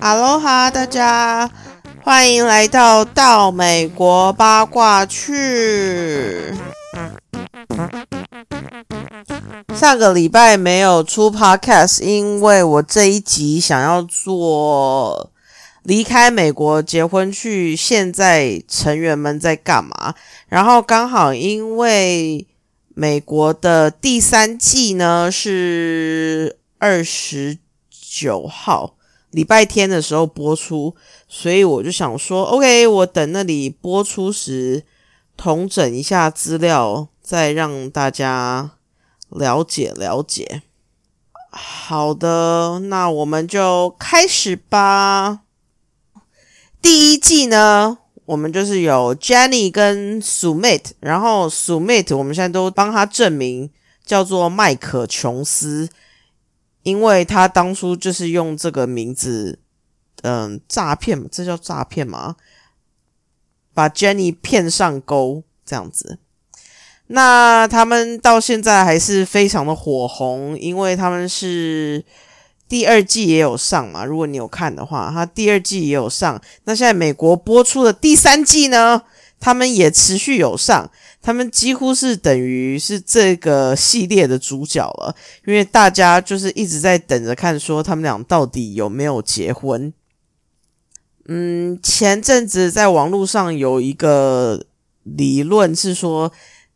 哈喽哈，大家欢迎来到到美国八卦去。上个礼拜没有出 podcast，因为我这一集想要做离开美国结婚去，现在成员们在干嘛？然后刚好因为美国的第三季呢是二十九号礼拜天的时候播出，所以我就想说，OK，我等那里播出时统整一下资料，再让大家了解了解。好的，那我们就开始吧。第一季呢，我们就是有 Jenny 跟 Sumit，然后 Sumit 我们现在都帮他证明叫做麦克琼斯，因为他当初就是用这个名字，嗯，诈骗，这叫诈骗吗？把 Jenny 骗上钩这样子。那他们到现在还是非常的火红，因为他们是第二季也有上嘛。如果你有看的话，他第二季也有上。那现在美国播出的第三季呢，他们也持续有上。他们几乎是等于是这个系列的主角了，因为大家就是一直在等着看，说他们俩到底有没有结婚。嗯，前阵子在网络上有一个理论是说。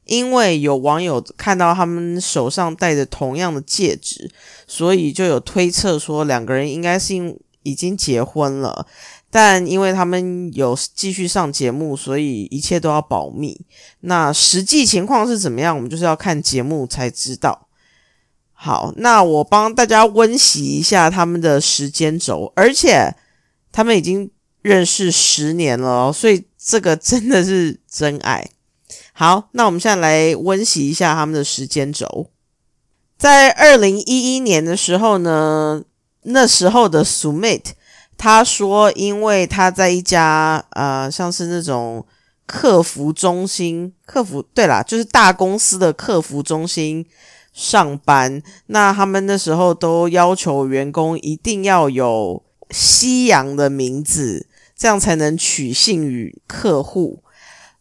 因为有网友看到他们手上戴着同样的戒指，所以就有推测说两个人应该是已经结婚了。但因为他们有继续上节目，所以一切都要保密。那实际情况是怎么样，我们就是要看节目才知道。好，那我帮大家温习一下他们的时间轴，而且他们已经认识十年了，所以这个真的是真爱。好，那我们现在来温习一下他们的时间轴。在二零一一年的时候呢，那时候的 Sumit 他说，因为他在一家呃，像是那种客服中心，客服对啦，就是大公司的客服中心上班。那他们那时候都要求员工一定要有西洋的名字，这样才能取信于客户。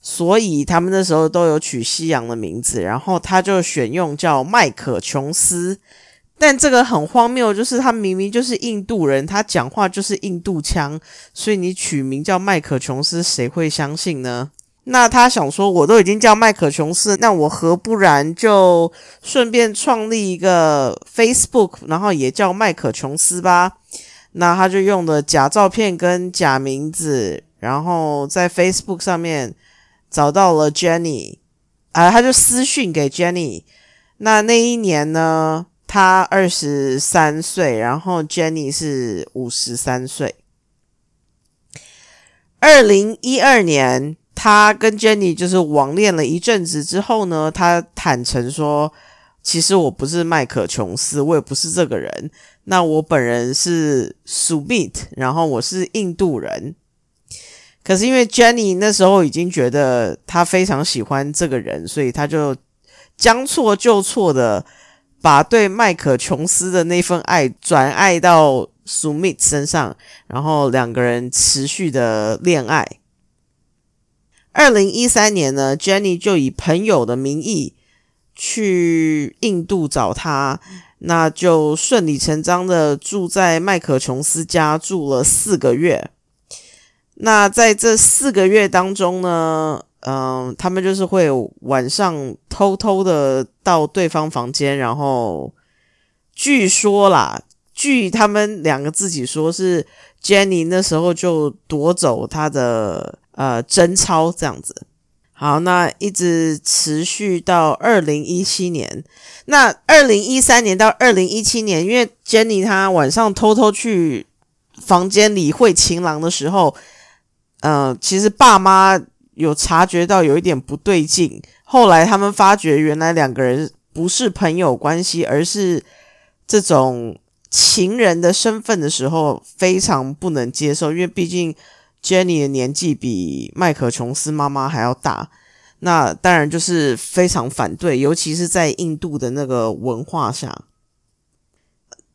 所以他们那时候都有取西洋的名字，然后他就选用叫麦克琼斯。但这个很荒谬，就是他明明就是印度人，他讲话就是印度腔，所以你取名叫麦克琼斯，谁会相信呢？那他想说，我都已经叫麦克琼斯，那我何不然就顺便创立一个 Facebook，然后也叫麦克琼斯吧？那他就用的假照片跟假名字，然后在 Facebook 上面。找到了 Jenny，啊，他就私讯给 Jenny。那那一年呢，他二十三岁，然后 Jenny 是五十三岁。二零一二年，他跟 Jenny 就是网恋了一阵子之后呢，他坦诚说，其实我不是麦克琼斯，我也不是这个人。那我本人是 Sumit，然后我是印度人。可是因为 Jenny 那时候已经觉得他非常喜欢这个人，所以他就将错就错的把对麦克琼斯的那份爱转爱到 Sumit 身上，然后两个人持续的恋爱。二零一三年呢，Jenny 就以朋友的名义去印度找他，那就顺理成章的住在麦克琼斯家住了四个月。那在这四个月当中呢，嗯，他们就是会晚上偷偷的到对方房间，然后据说啦，据他们两个自己说，是 Jenny 那时候就夺走他的呃贞操这样子。好，那一直持续到二零一七年。那二零一三年到二零一七年，因为 Jenny 她晚上偷偷去房间里会情郎的时候。嗯，其实爸妈有察觉到有一点不对劲，后来他们发觉原来两个人不是朋友关系，而是这种情人的身份的时候，非常不能接受，因为毕竟 Jenny 的年纪比麦克琼斯妈妈还要大。那当然就是非常反对，尤其是在印度的那个文化下。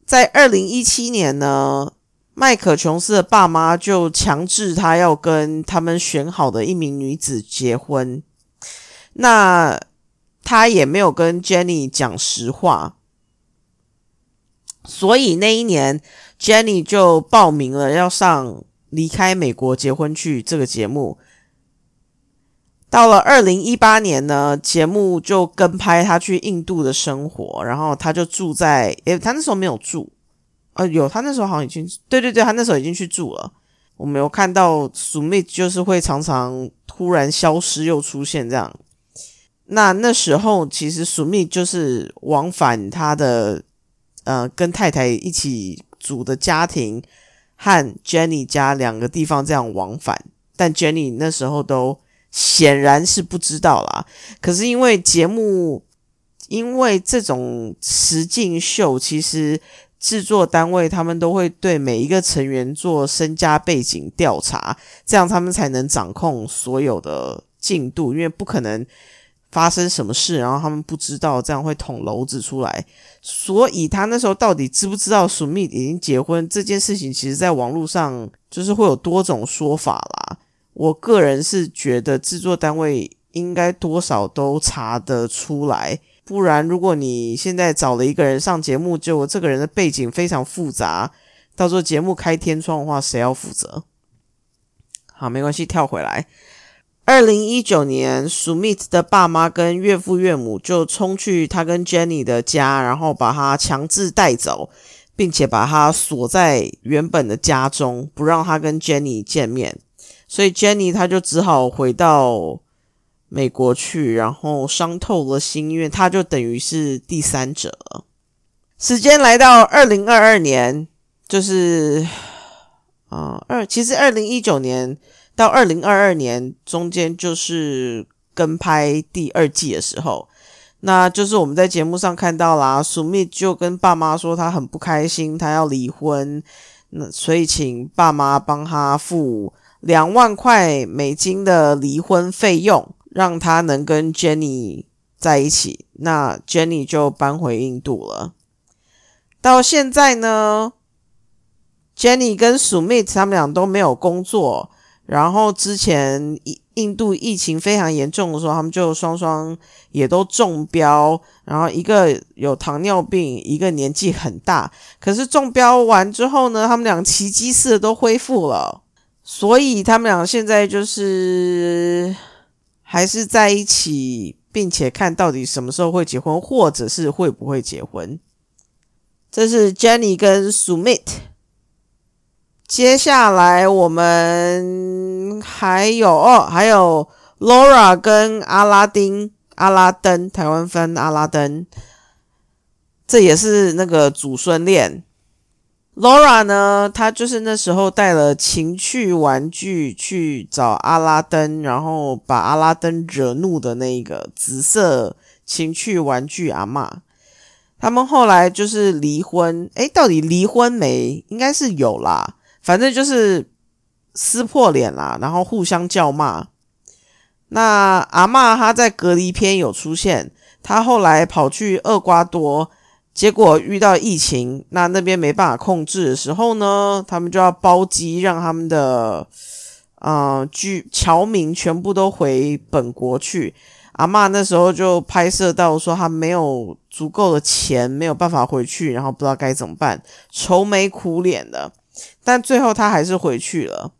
在二零一七年呢，麦克琼斯的爸妈就强制他要跟他们选好的一名女子结婚。那他也没有跟 Jenny 讲实话，所以那一年 Jenny 就报名了要上《离开美国结婚去》这个节目。到了二零一八年呢，节目就跟拍他去印度的生活，然后他就住在，诶，他那时候没有住，呃，有，他那时候好像已经，对对对，他那时候已经去住了。我没有看到 Sumit 就是会常常突然消失又出现这样。那那时候其实 Sumit 就是往返他的，呃，跟太太一起组的家庭和 Jenny 家两个地方这样往返，但 Jenny 那时候都。显然是不知道啦，可是因为节目，因为这种实境秀，其实制作单位他们都会对每一个成员做身家背景调查，这样他们才能掌控所有的进度，因为不可能发生什么事，然后他们不知道，这样会捅娄子出来。所以他那时候到底知不知道鼠蜜已经结婚这件事情，其实在网络上就是会有多种说法啦。我个人是觉得制作单位应该多少都查得出来，不然如果你现在找了一个人上节目，就这个人的背景非常复杂，到时候节目开天窗的话，谁要负责？好，没关系，跳回来。二零一九年，Sumit 的爸妈跟岳父岳母就冲去他跟 Jenny 的家，然后把他强制带走，并且把他锁在原本的家中，不让他跟 Jenny 见面。所以 Jenny 他就只好回到美国去，然后伤透了心，因为她就等于是第三者。时间来到二零二二年，就是啊二，其实二零一九年到二零二二年中间就是跟拍第二季的时候，那就是我们在节目上看到啦苏密就跟爸妈说他很不开心，他要离婚，那所以请爸妈帮他付。两万块美金的离婚费用，让他能跟 Jenny 在一起。那 Jenny 就搬回印度了。到现在呢，Jenny 跟 Sumit 他们俩都没有工作。然后之前印度疫情非常严重的时候，他们就双双也都中标。然后一个有糖尿病，一个年纪很大。可是中标完之后呢，他们俩奇迹似的都恢复了。所以他们俩现在就是还是在一起，并且看到底什么时候会结婚，或者是会不会结婚。这是 Jenny 跟 Sumit。接下来我们还有哦，还有 Laura 跟阿拉丁、阿拉登，台湾分阿拉登，这也是那个祖孙恋。Laura 呢？她就是那时候带了情趣玩具去找阿拉登，然后把阿拉登惹怒的那个紫色情趣玩具阿妈。他们后来就是离婚，诶，到底离婚没？应该是有啦，反正就是撕破脸啦，然后互相叫骂。那阿妈她在隔离篇有出现，她后来跑去厄瓜多。结果遇到疫情，那那边没办法控制的时候呢，他们就要包机，让他们的呃居侨民全部都回本国去。阿妈那时候就拍摄到说，他没有足够的钱，没有办法回去，然后不知道该怎么办，愁眉苦脸的。但最后他还是回去了。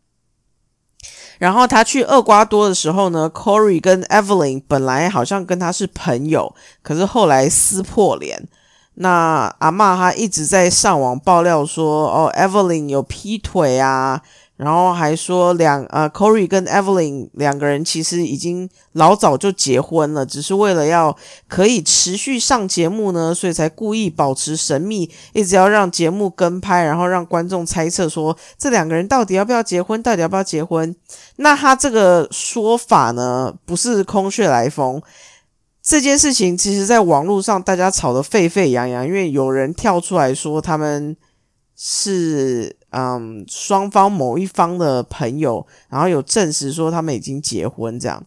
然后他去厄瓜多的时候呢，Corey 跟 Evelyn 本来好像跟他是朋友，可是后来撕破脸。那阿妈她一直在上网爆料说，哦，Evelyn 有劈腿啊，然后还说两呃，Corey 跟 Evelyn 两个人其实已经老早就结婚了，只是为了要可以持续上节目呢，所以才故意保持神秘，一直要让节目跟拍，然后让观众猜测说这两个人到底要不要结婚，到底要不要结婚？那他这个说法呢，不是空穴来风。这件事情其实，在网络上大家吵得沸沸扬扬，因为有人跳出来说他们是嗯双方某一方的朋友，然后有证实说他们已经结婚这样。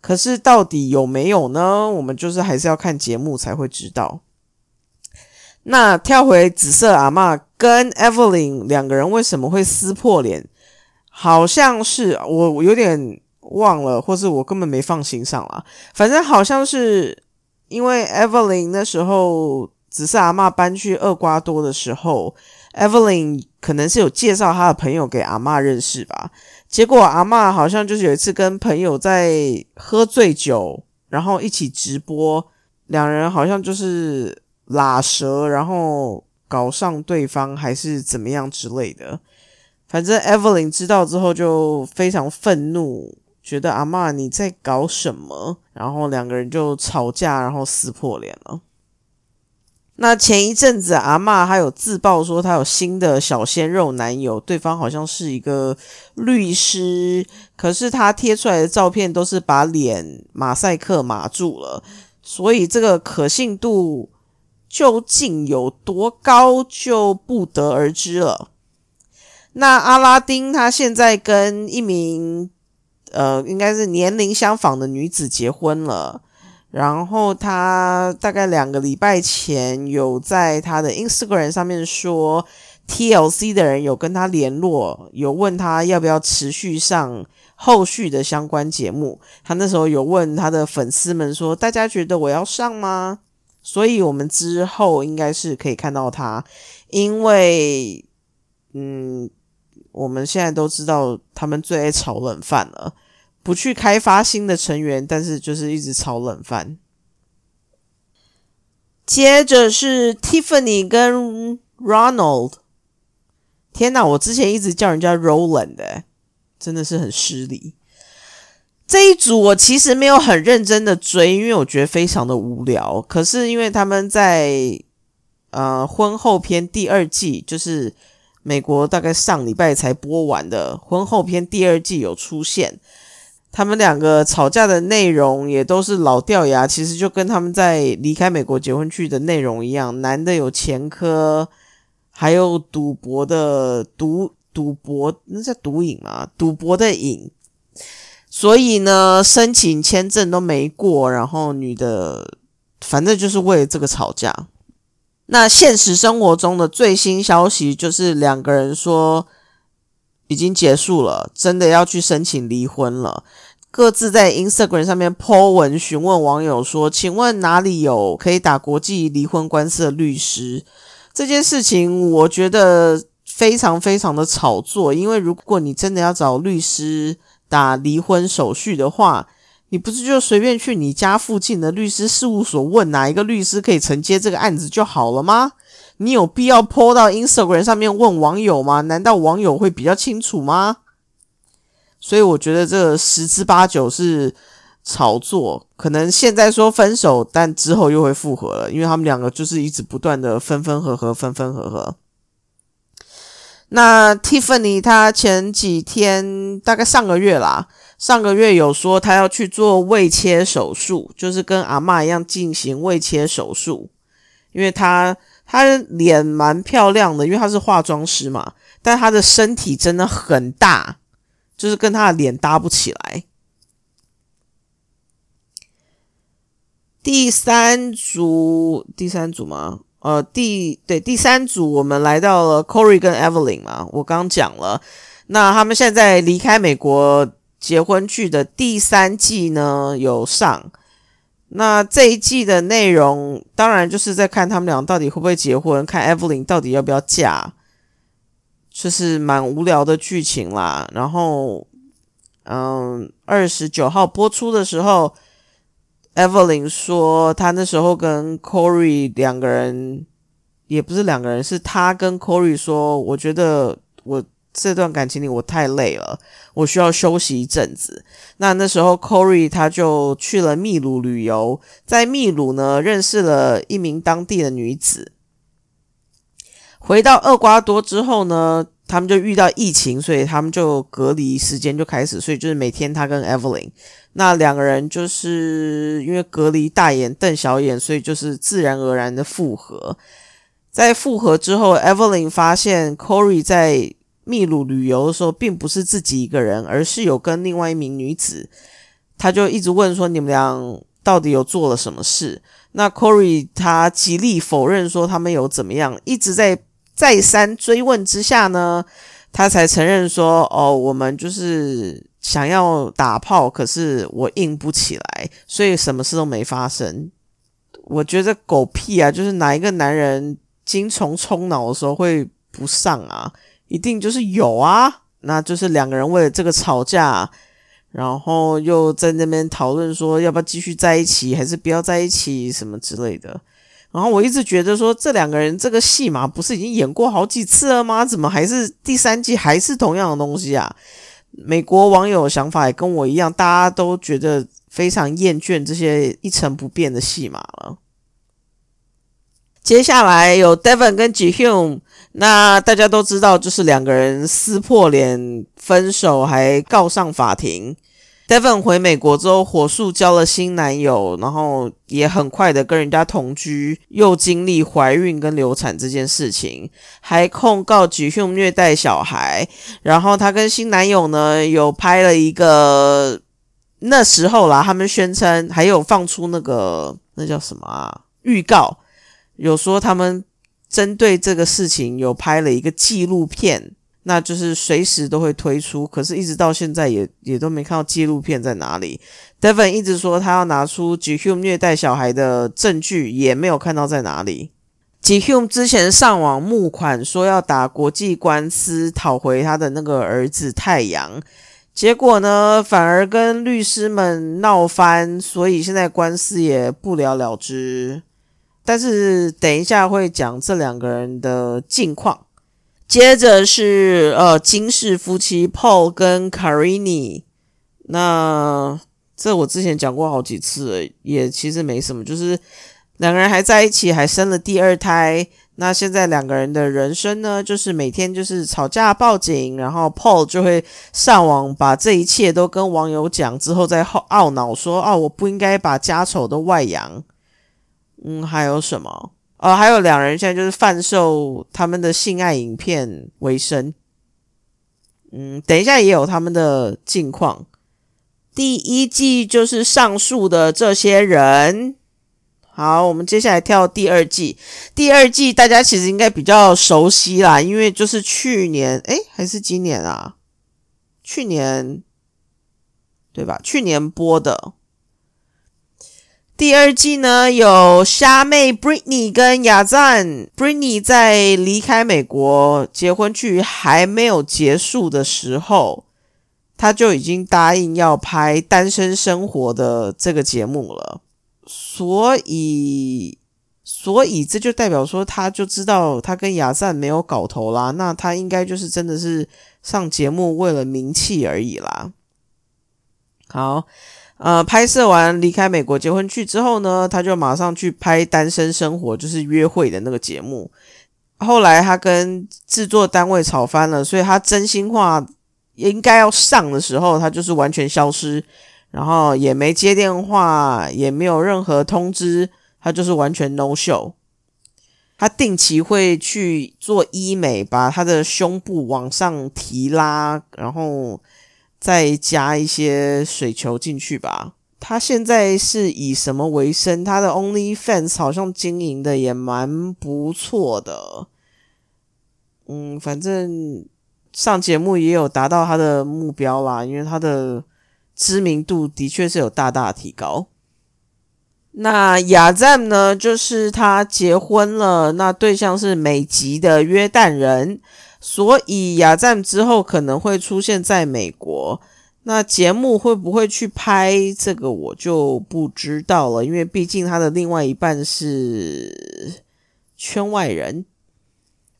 可是到底有没有呢？我们就是还是要看节目才会知道。那跳回紫色阿妈跟 Evelyn 两个人为什么会撕破脸？好像是我我有点忘了，或是我根本没放心上啦。反正好像是因为 Evelyn 那时候紫色阿妈搬去厄瓜多的时候，Evelyn 可能是有介绍他的朋友给阿妈认识吧。结果阿妈好像就是有一次跟朋友在喝醉酒，然后一起直播，两人好像就是拉舌，然后搞上对方还是怎么样之类的。反正 Evelyn 知道之后就非常愤怒，觉得阿妈你在搞什么？然后两个人就吵架，然后撕破脸了。那前一阵子，阿妈还有自曝说她有新的小鲜肉男友，对方好像是一个律师，可是他贴出来的照片都是把脸马赛克码住了，所以这个可信度究竟有多高就不得而知了。那阿拉丁他现在跟一名呃，应该是年龄相仿的女子结婚了。然后他大概两个礼拜前有在他的 Instagram 上面说，TLC 的人有跟他联络，有问他要不要持续上后续的相关节目。他那时候有问他的粉丝们说，大家觉得我要上吗？所以我们之后应该是可以看到他，因为嗯，我们现在都知道他们最爱炒冷饭了。不去开发新的成员，但是就是一直炒冷饭。接着是 Tiffany 跟 Ronald。天哪，我之前一直叫人家 Roland 的，真的是很失礼。这一组我其实没有很认真的追，因为我觉得非常的无聊。可是因为他们在呃婚后篇第二季，就是美国大概上礼拜才播完的婚后篇第二季有出现。他们两个吵架的内容也都是老掉牙，其实就跟他们在离开美国结婚去的内容一样。男的有前科，还有赌博的赌赌博，那叫赌瘾吗？赌博的瘾。所以呢，申请签证都没过，然后女的反正就是为了这个吵架。那现实生活中的最新消息就是两个人说。已经结束了，真的要去申请离婚了。各自在 Instagram 上面 po 文询问网友说：“请问哪里有可以打国际离婚官司的律师？”这件事情我觉得非常非常的炒作，因为如果你真的要找律师打离婚手续的话，你不是就随便去你家附近的律师事务所问哪一个律师可以承接这个案子就好了吗？你有必要 po 到 Instagram 上面问网友吗？难道网友会比较清楚吗？所以我觉得这十之八九是炒作，可能现在说分手，但之后又会复合了，因为他们两个就是一直不断的分分合合，分分合合。那 Tiffany 她前几天，大概上个月啦，上个月有说她要去做胃切手术，就是跟阿妈一样进行胃切手术，因为她。她脸蛮漂亮的，因为她是化妆师嘛，但她的身体真的很大，就是跟她的脸搭不起来。第三组，第三组吗？呃，第对第三组，我们来到了 Corey 跟 Evelyn 嘛，我刚讲了，那他们现在离开美国结婚剧的第三季呢，有上。那这一季的内容，当然就是在看他们俩到底会不会结婚，看 Evelyn 到底要不要嫁，就是蛮无聊的剧情啦。然后，嗯，二十九号播出的时候，Evelyn 说她那时候跟 Corey 两个人，也不是两个人，是他跟 Corey 说，我觉得我。这段感情里我太累了，我需要休息一阵子。那那时候 Corey 他就去了秘鲁旅游，在秘鲁呢认识了一名当地的女子。回到厄瓜多之后呢，他们就遇到疫情，所以他们就隔离时间就开始，所以就是每天他跟 Evelyn 那两个人就是因为隔离大眼瞪小眼，所以就是自然而然的复合。在复合之后，Evelyn 发现 Corey 在秘鲁旅游的时候，并不是自己一个人，而是有跟另外一名女子。他就一直问说：“你们俩到底有做了什么事？”那 Corey 他极力否认说他们有怎么样，一直在再三追问之下呢，他才承认说：“哦，我们就是想要打炮，可是我硬不起来，所以什么事都没发生。”我觉得狗屁啊！就是哪一个男人精虫充脑的时候会不上啊？一定就是有啊！那就是两个人为了这个吵架。然后又在那边讨论说要不要继续在一起，还是不要在一起什么之类的。然后我一直觉得说这两个人这个戏码不是已经演过好几次了吗？怎么还是第三季还是同样的东西啊？美国网友想法也跟我一样，大家都觉得非常厌倦这些一成不变的戏码了。接下来有 Devon 跟 Jihyun，那大家都知道，就是两个人撕破脸分手，还告上法庭。Devon 回美国之后，火速交了新男友，然后也很快的跟人家同居，又经历怀孕跟流产这件事情，还控告 Jihyun 虐待小孩。然后他跟新男友呢，有拍了一个那时候啦，他们宣称还有放出那个那叫什么啊预告。有说他们针对这个事情有拍了一个纪录片，那就是随时都会推出，可是一直到现在也也都没看到纪录片在哪里。Devon 一直说他要拿出 Jihyun 虐待小孩的证据，也没有看到在哪里。Jihyun 之前上网募款说要打国际官司讨回他的那个儿子太阳，结果呢反而跟律师们闹翻，所以现在官司也不了了之。但是等一下会讲这两个人的近况，接着是呃金氏夫妻 Paul 跟 Karini，那这我之前讲过好几次，也其实没什么，就是两个人还在一起，还生了第二胎。那现在两个人的人生呢，就是每天就是吵架报警，然后 Paul 就会上网把这一切都跟网友讲，之后再懊恼说哦，我不应该把家丑都外扬。嗯，还有什么？哦，还有两人现在就是贩售他们的性爱影片为生。嗯，等一下也有他们的近况。第一季就是上述的这些人。好，我们接下来跳第二季。第二季大家其实应该比较熟悉啦，因为就是去年，诶，还是今年啊？去年对吧？去年播的。第二季呢，有虾妹 Britney 跟亚赞。Britney 在离开美国结婚去还没有结束的时候，他就已经答应要拍《单身生活》的这个节目了。所以，所以这就代表说，他就知道他跟亚赞没有搞头啦。那他应该就是真的是上节目为了名气而已啦。好。呃，拍摄完离开美国结婚去之后呢，他就马上去拍《单身生活》，就是约会的那个节目。后来他跟制作单位吵翻了，所以他真心话应该要上的时候，他就是完全消失，然后也没接电话，也没有任何通知，他就是完全 no show。他定期会去做医美，把他的胸部往上提拉，然后。再加一些水球进去吧。他现在是以什么为生？他的 OnlyFans 好像经营的也蛮不错的。嗯，反正上节目也有达到他的目标啦，因为他的知名度的确是有大大提高。那雅赞呢？就是他结婚了，那对象是美籍的约旦人。所以亚赞之后可能会出现在美国，那节目会不会去拍这个我就不知道了，因为毕竟他的另外一半是圈外人。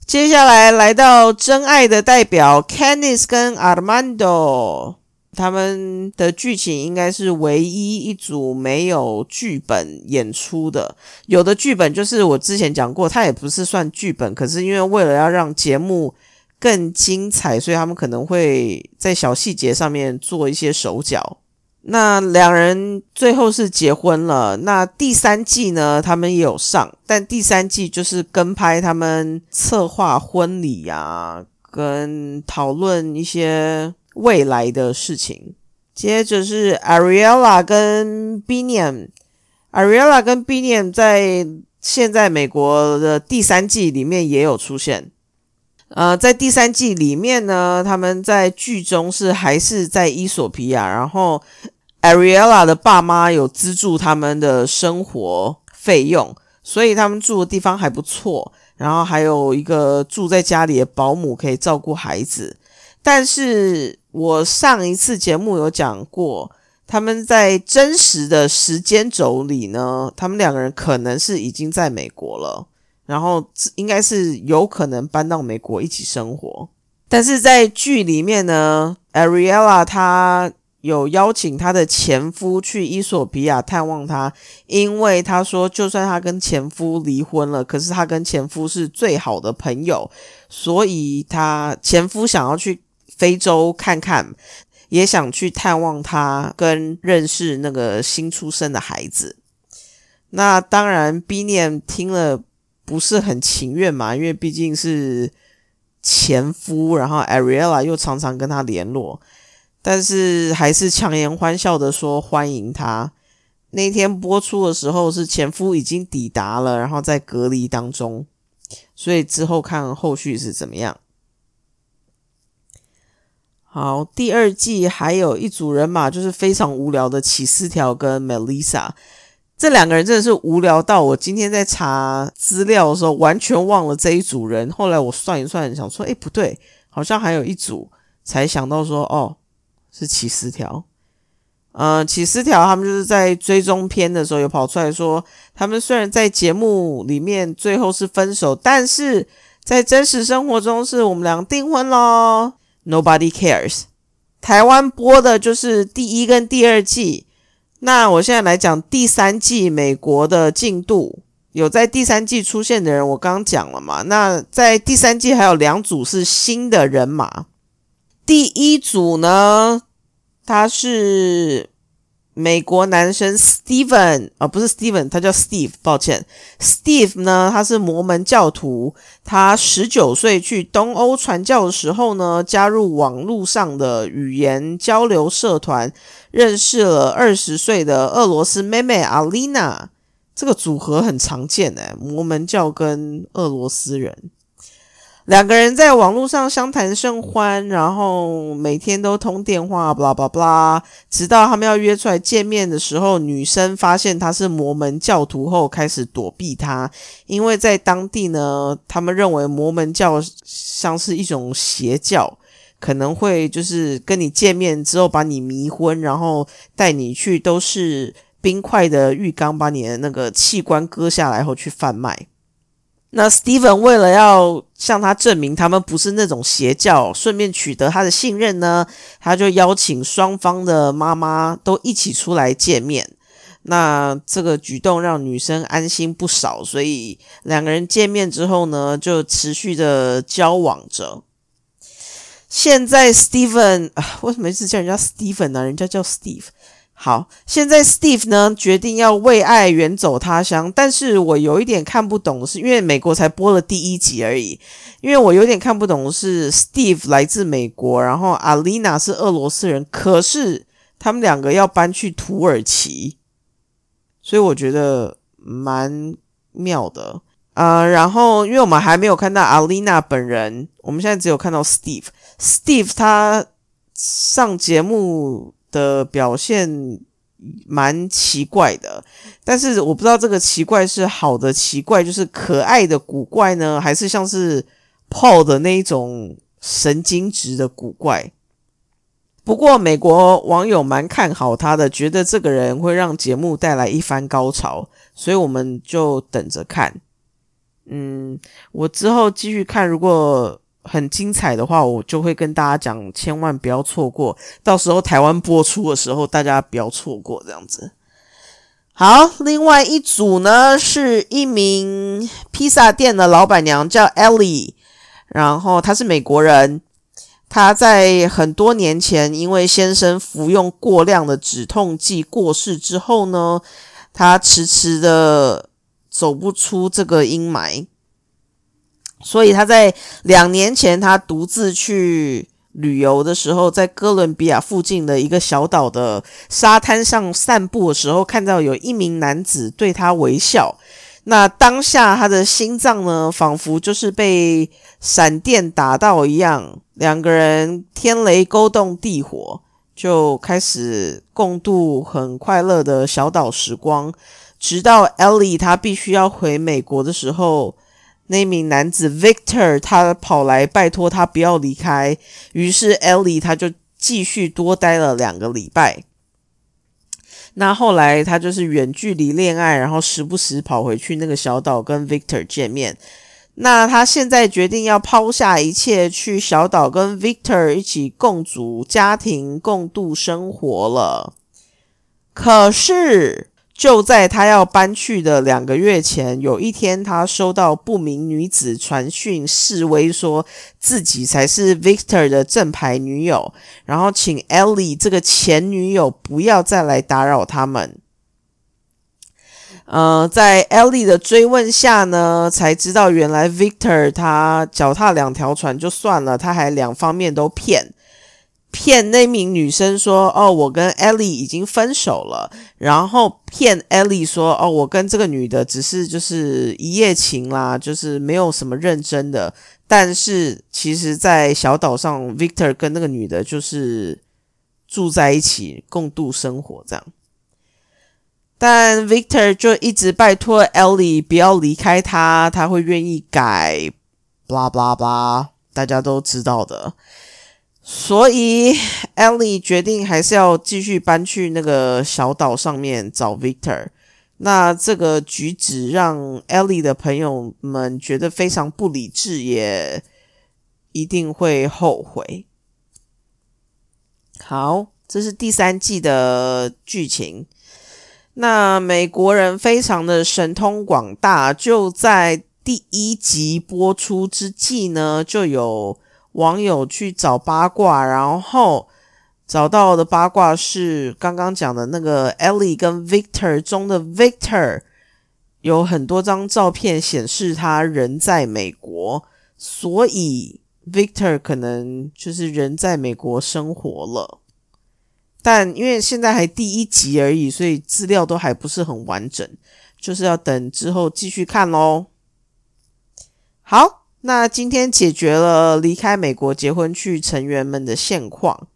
接下来来到真爱的代表 Candice 跟 Armando，他们的剧情应该是唯一一组没有剧本演出的，有的剧本就是我之前讲过，它也不是算剧本，可是因为为了要让节目。更精彩，所以他们可能会在小细节上面做一些手脚。那两人最后是结婚了。那第三季呢？他们也有上，但第三季就是跟拍他们策划婚礼呀，跟讨论一些未来的事情。接着是 Ariella 跟 Biniam，Ariella 跟 Biniam 在现在美国的第三季里面也有出现。呃，在第三季里面呢，他们在剧中是还是在伊索比亚，然后 Ariella 的爸妈有资助他们的生活费用，所以他们住的地方还不错，然后还有一个住在家里的保姆可以照顾孩子。但是我上一次节目有讲过，他们在真实的时间轴里呢，他们两个人可能是已经在美国了。然后应该是有可能搬到美国一起生活，但是在剧里面呢，Ariella 她有邀请她的前夫去伊索比亚探望她，因为她说就算她跟前夫离婚了，可是她跟前夫是最好的朋友，所以她前夫想要去非洲看看，也想去探望她跟认识那个新出生的孩子。那当然 b 念听了。不是很情愿嘛，因为毕竟是前夫，然后 Ariella 又常常跟他联络，但是还是强颜欢笑的说欢迎他。那天播出的时候是前夫已经抵达了，然后在隔离当中，所以之后看后续是怎么样。好，第二季还有一组人马，就是非常无聊的起司条跟 Melissa。这两个人真的是无聊到我今天在查资料的时候完全忘了这一组人。后来我算一算，想说，哎，不对，好像还有一组，才想到说，哦，是起司条。嗯，起司条他们就是在追踪片的时候有跑出来说，他们虽然在节目里面最后是分手，但是在真实生活中是我们俩订婚喽。Nobody cares。台湾播的就是第一跟第二季。那我现在来讲第三季美国的进度，有在第三季出现的人，我刚刚讲了嘛？那在第三季还有两组是新的人马，第一组呢，他是。美国男生 Steven 啊，不是 Steven，他叫 Steve。抱歉，Steve 呢，他是摩门教徒。他十九岁去东欧传教的时候呢，加入网络上的语言交流社团，认识了二十岁的俄罗斯妹妹 Alina。这个组合很常见诶，摩门教跟俄罗斯人。两个人在网络上相谈甚欢，然后每天都通电话，巴拉巴拉，直到他们要约出来见面的时候，女生发现他是摩门教徒后，开始躲避他，因为在当地呢，他们认为摩门教像是一种邪教，可能会就是跟你见面之后把你迷昏，然后带你去都是冰块的浴缸，把你的那个器官割下来后去贩卖。那 Steven 为了要向他证明他们不是那种邪教，顺便取得他的信任呢，他就邀请双方的妈妈都一起出来见面。那这个举动让女生安心不少，所以两个人见面之后呢，就持续的交往着。现在 Steven 啊，为什么一直叫人家 Steven 呢？人家叫 Steve。好，现在 Steve 呢决定要为爱远走他乡，但是我有一点看不懂是，因为美国才播了第一集而已，因为我有点看不懂的是，Steve 来自美国，然后 Alina 是俄罗斯人，可是他们两个要搬去土耳其，所以我觉得蛮妙的啊。然后，因为我们还没有看到 Alina 本人，我们现在只有看到 Steve，Steve 他上节目。的表现蛮奇怪的，但是我不知道这个奇怪是好的奇怪，就是可爱的古怪呢，还是像是 Paul 的那一种神经质的古怪。不过美国网友蛮看好他的，觉得这个人会让节目带来一番高潮，所以我们就等着看。嗯，我之后继续看，如果。很精彩的话，我就会跟大家讲，千万不要错过。到时候台湾播出的时候，大家不要错过这样子。好，另外一组呢，是一名披萨店的老板娘，叫 Ellie，然后她是美国人。她在很多年前因为先生服用过量的止痛剂过世之后呢，她迟迟的走不出这个阴霾。所以他在两年前，他独自去旅游的时候，在哥伦比亚附近的一个小岛的沙滩上散步的时候，看到有一名男子对他微笑。那当下他的心脏呢，仿佛就是被闪电打到一样，两个人天雷勾动地火，就开始共度很快乐的小岛时光。直到 Ellie 他必须要回美国的时候，那名男子 Victor 他跑来拜托他不要离开，于是 Ellie 他就继续多待了两个礼拜。那后来他就是远距离恋爱，然后时不时跑回去那个小岛跟 Victor 见面。那他现在决定要抛下一切，去小岛跟 Victor 一起共组家庭、共度生活了。可是。就在他要搬去的两个月前，有一天，他收到不明女子传讯示威，说自己才是 Victor 的正牌女友，然后请 Ellie 这个前女友不要再来打扰他们。呃，在 Ellie 的追问下呢，才知道原来 Victor 他脚踏两条船就算了，他还两方面都骗。骗那名女生说：“哦，我跟 Ellie 已经分手了。”然后骗 Ellie 说：“哦，我跟这个女的只是就是一夜情啦，就是没有什么认真的。”但是其实，在小岛上，Victor 跟那个女的就是住在一起，共度生活这样。但 Victor 就一直拜托 Ellie 不要离开他，他会愿意改。blah blah blah，大家都知道的。所以，Ellie 决定还是要继续搬去那个小岛上面找 Victor。那这个举止让 Ellie 的朋友们觉得非常不理智，也一定会后悔。好，这是第三季的剧情。那美国人非常的神通广大，就在第一集播出之际呢，就有。网友去找八卦，然后找到的八卦是刚刚讲的那个 Ellie 跟 Victor 中的 Victor，有很多张照片显示他人在美国，所以 Victor 可能就是人在美国生活了。但因为现在还第一集而已，所以资料都还不是很完整，就是要等之后继续看喽。好。那今天解决了离开美国结婚去成员们的现况，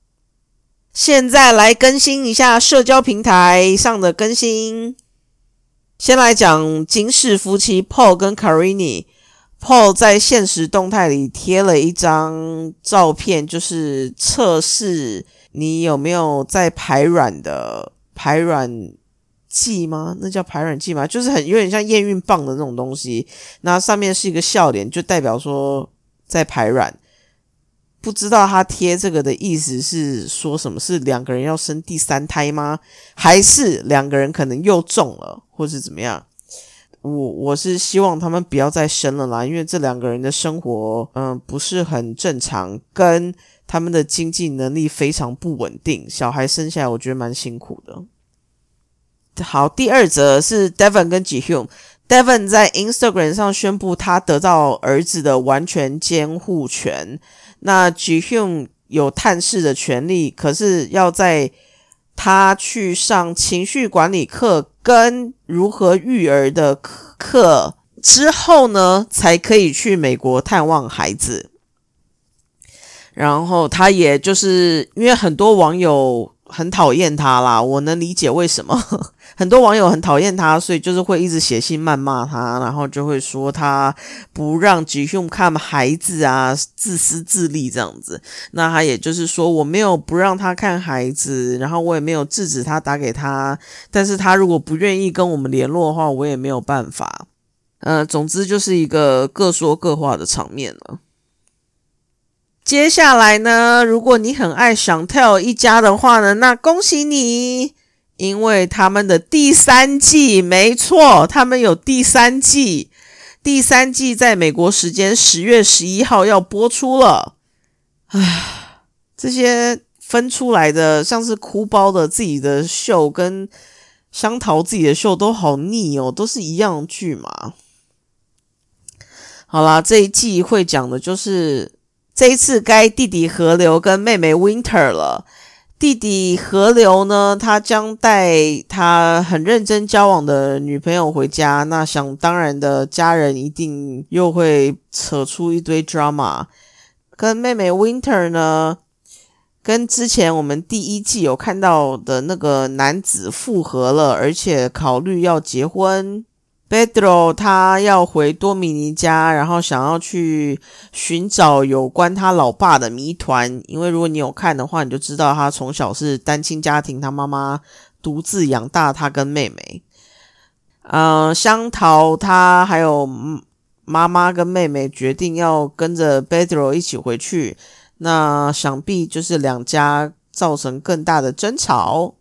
现在来更新一下社交平台上的更新。先来讲金氏夫妻 Paul 跟 Carini。Paul 在现实动态里贴了一张照片，就是测试你有没有在排卵的排卵。剂吗？那叫排卵剂吗？就是很有点像验孕棒的那种东西，那上面是一个笑脸，就代表说在排卵。不知道他贴这个的意思是说什么？是两个人要生第三胎吗？还是两个人可能又中了，或是怎么样？我我是希望他们不要再生了啦，因为这两个人的生活嗯不是很正常，跟他们的经济能力非常不稳定，小孩生下来我觉得蛮辛苦的。好，第二则是 Devon 跟 Jihyun。Devon 在 Instagram 上宣布他得到儿子的完全监护权。那 Jihyun 有探视的权利，可是要在他去上情绪管理课跟如何育儿的课之后呢，才可以去美国探望孩子。然后他也就是因为很多网友。很讨厌他啦，我能理解为什么 很多网友很讨厌他，所以就是会一直写信谩骂他，然后就会说他不让吉凶看孩子啊，自私自利这样子。那他也就是说，我没有不让他看孩子，然后我也没有制止他打给他，但是他如果不愿意跟我们联络的话，我也没有办法。呃，总之就是一个各说各话的场面了。接下来呢，如果你很爱想 tell 一家的话呢，那恭喜你，因为他们的第三季，没错，他们有第三季，第三季在美国时间十月十一号要播出了。唉，这些分出来的像是哭包的自己的秀跟香桃自己的秀都好腻哦，都是一样剧嘛。好啦，这一季会讲的就是。这一次该弟弟河流跟妹妹 Winter 了。弟弟河流呢，他将带他很认真交往的女朋友回家。那想当然的家人一定又会扯出一堆 drama。跟妹妹 Winter 呢，跟之前我们第一季有看到的那个男子复合了，而且考虑要结婚。Pedro 他要回多米尼加，然后想要去寻找有关他老爸的谜团。因为如果你有看的话，你就知道他从小是单亲家庭，他妈妈独自养大他跟妹妹。嗯，香桃他还有妈妈跟妹妹决定要跟着 Pedro 一起回去，那想必就是两家造成更大的争吵。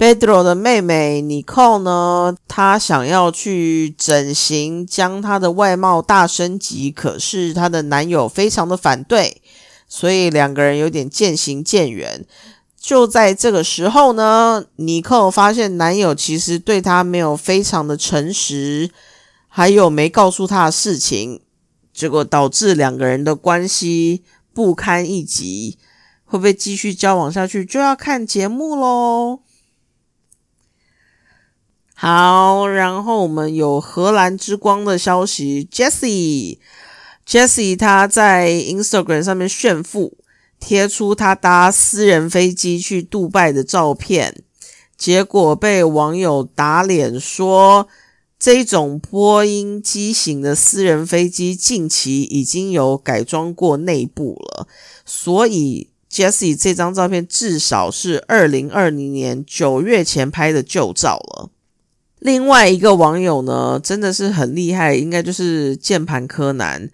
Pedro 的妹妹尼克呢，她想要去整形，将她的外貌大升级，可是她的男友非常的反对，所以两个人有点渐行渐远。就在这个时候呢，Nicole 发现男友其实对她没有非常的诚实，还有没告诉她的事情，结果导致两个人的关系不堪一击。会不会继续交往下去，就要看节目喽。好，然后我们有荷兰之光的消息，Jessie，Jessie 他在 Instagram 上面炫富，贴出他搭私人飞机去杜拜的照片，结果被网友打脸说，这种波音机型的私人飞机近期已经有改装过内部了，所以 Jessie 这张照片至少是二零二零年九月前拍的旧照了。另外一个网友呢，真的是很厉害，应该就是键盘柯南。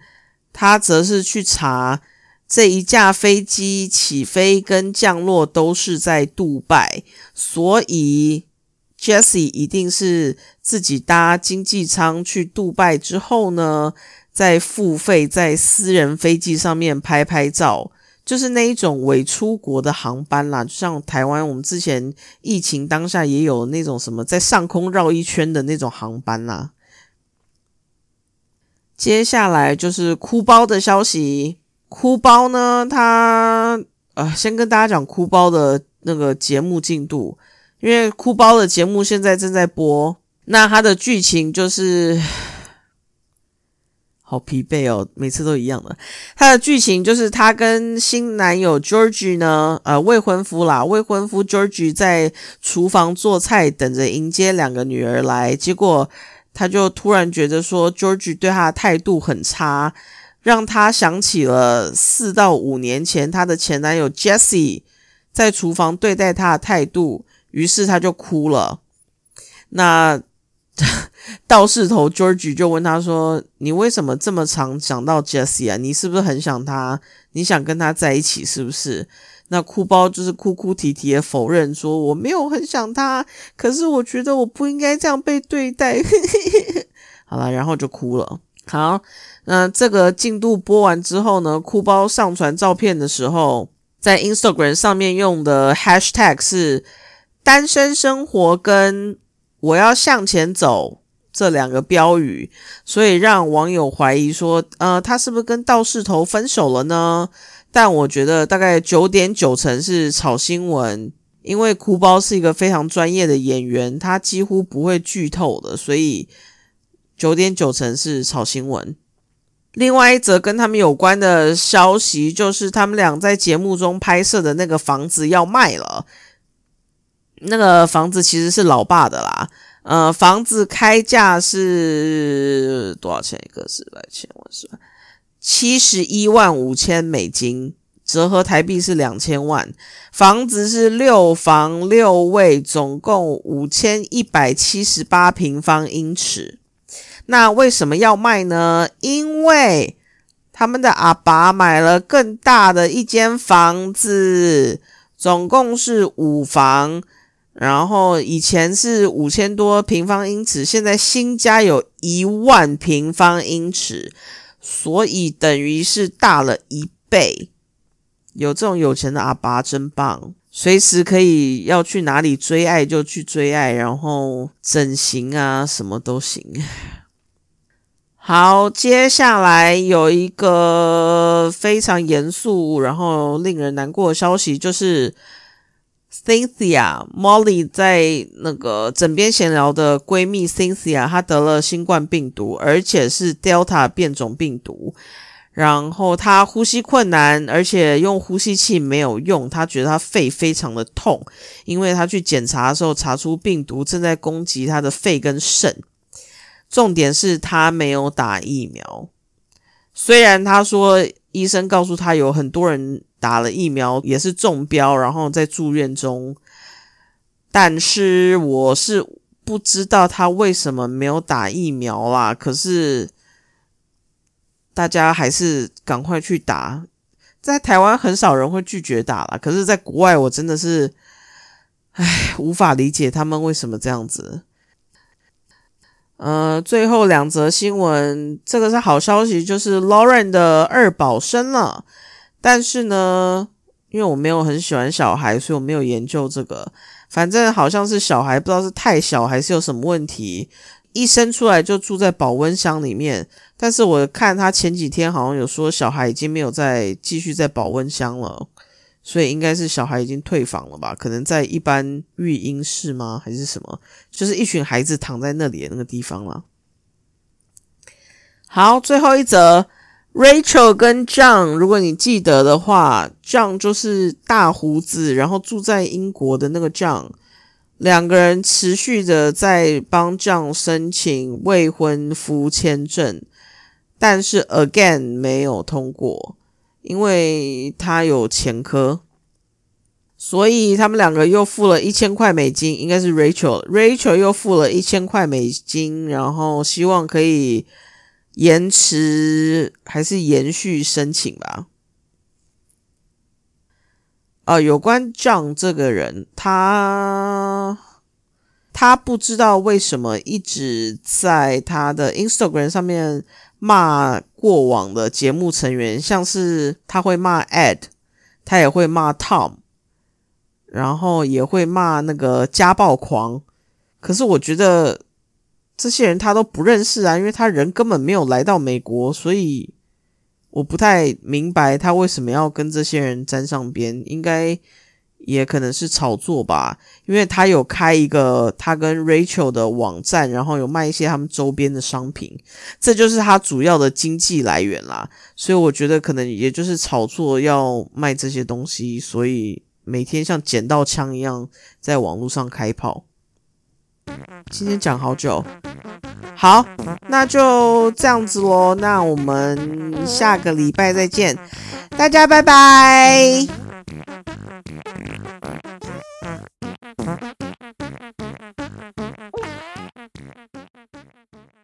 他则是去查这一架飞机起飞跟降落都是在杜拜，所以 Jessie 一定是自己搭经济舱去杜拜之后呢，再付费在私人飞机上面拍拍照。就是那一种伪出国的航班啦，就像台湾，我们之前疫情当下也有那种什么在上空绕一圈的那种航班啦。接下来就是哭包的消息，哭包呢，他呃，先跟大家讲哭包的那个节目进度，因为哭包的节目现在正在播，那它的剧情就是。好疲惫哦，每次都一样的。他的剧情就是她跟新男友 George 呢，呃，未婚夫啦，未婚夫 George 在厨房做菜，等着迎接两个女儿来。结果他就突然觉得说，George 对他的态度很差，让他想起了四到五年前他的前男友 Jessie 在厨房对待他的态度，于是他就哭了。那。道士头 George 就问他说：“你为什么这么常想到 Jesse 啊？你是不是很想他？你想跟他在一起是不是？”那哭包就是哭哭啼啼的否认说：“我没有很想他，可是我觉得我不应该这样被对待。”好了，然后就哭了。好，那这个进度播完之后呢？哭包上传照片的时候，在 Instagram 上面用的 Hashtag 是单身生活跟。我要向前走这两个标语，所以让网友怀疑说，呃，他是不是跟道士头分手了呢？但我觉得大概九点九成是炒新闻，因为哭包是一个非常专业的演员，他几乎不会剧透的，所以九点九成是炒新闻。另外一则跟他们有关的消息，就是他们俩在节目中拍摄的那个房子要卖了。那个房子其实是老爸的啦，呃，房子开价是多少钱一个？是来千万是七十一万五千美金，折合台币是两千万。房子是六房六卫，总共五千一百七十八平方英尺。那为什么要卖呢？因为他们的阿爸买了更大的一间房子，总共是五房。然后以前是五千多平方英尺，现在新家有一万平方英尺，所以等于是大了一倍。有这种有钱的阿爸真棒，随时可以要去哪里追爱就去追爱，然后整形啊什么都行。好，接下来有一个非常严肃，然后令人难过的消息，就是 Cynthia Molly 在那个枕边闲聊的闺蜜 Cynthia，她得了新冠病毒，而且是 Delta 变种病毒。然后她呼吸困难，而且用呼吸器没有用，她觉得她肺非常的痛，因为她去检查的时候查出病毒正在攻击她的肺跟肾。重点是她没有打疫苗，虽然她说医生告诉他有很多人打了疫苗也是中标，然后在住院中，但是我是不知道他为什么没有打疫苗啦。可是大家还是赶快去打，在台湾很少人会拒绝打了，可是在国外我真的是，唉，无法理解他们为什么这样子。呃，最后两则新闻，这个是好消息，就是 Lauren 的二宝生了。但是呢，因为我没有很喜欢小孩，所以我没有研究这个。反正好像是小孩，不知道是太小还是有什么问题，一生出来就住在保温箱里面。但是我看他前几天好像有说，小孩已经没有再继续在保温箱了。所以应该是小孩已经退房了吧？可能在一般育婴室吗？还是什么？就是一群孩子躺在那里的那个地方了。好，最后一则，Rachel 跟 John，如果你记得的话，John 就是大胡子，然后住在英国的那个 John，两个人持续的在帮 John 申请未婚夫签证，但是 again 没有通过。因为他有前科，所以他们两个又付了一千块美金，应该是 Rachel，Rachel 又付了一千块美金，然后希望可以延迟还是延续申请吧。啊，有关 John 这个人，他他不知道为什么一直在他的 Instagram 上面。骂过往的节目成员，像是他会骂 Ed，他也会骂 Tom，然后也会骂那个家暴狂。可是我觉得这些人他都不认识啊，因为他人根本没有来到美国，所以我不太明白他为什么要跟这些人沾上边。应该。也可能是炒作吧，因为他有开一个他跟 Rachel 的网站，然后有卖一些他们周边的商品，这就是他主要的经济来源啦。所以我觉得可能也就是炒作要卖这些东西，所以每天像捡到枪一样在网络上开炮。今天讲好久，好，那就这样子喽。那我们下个礼拜再见，大家拜拜。ハハハハ!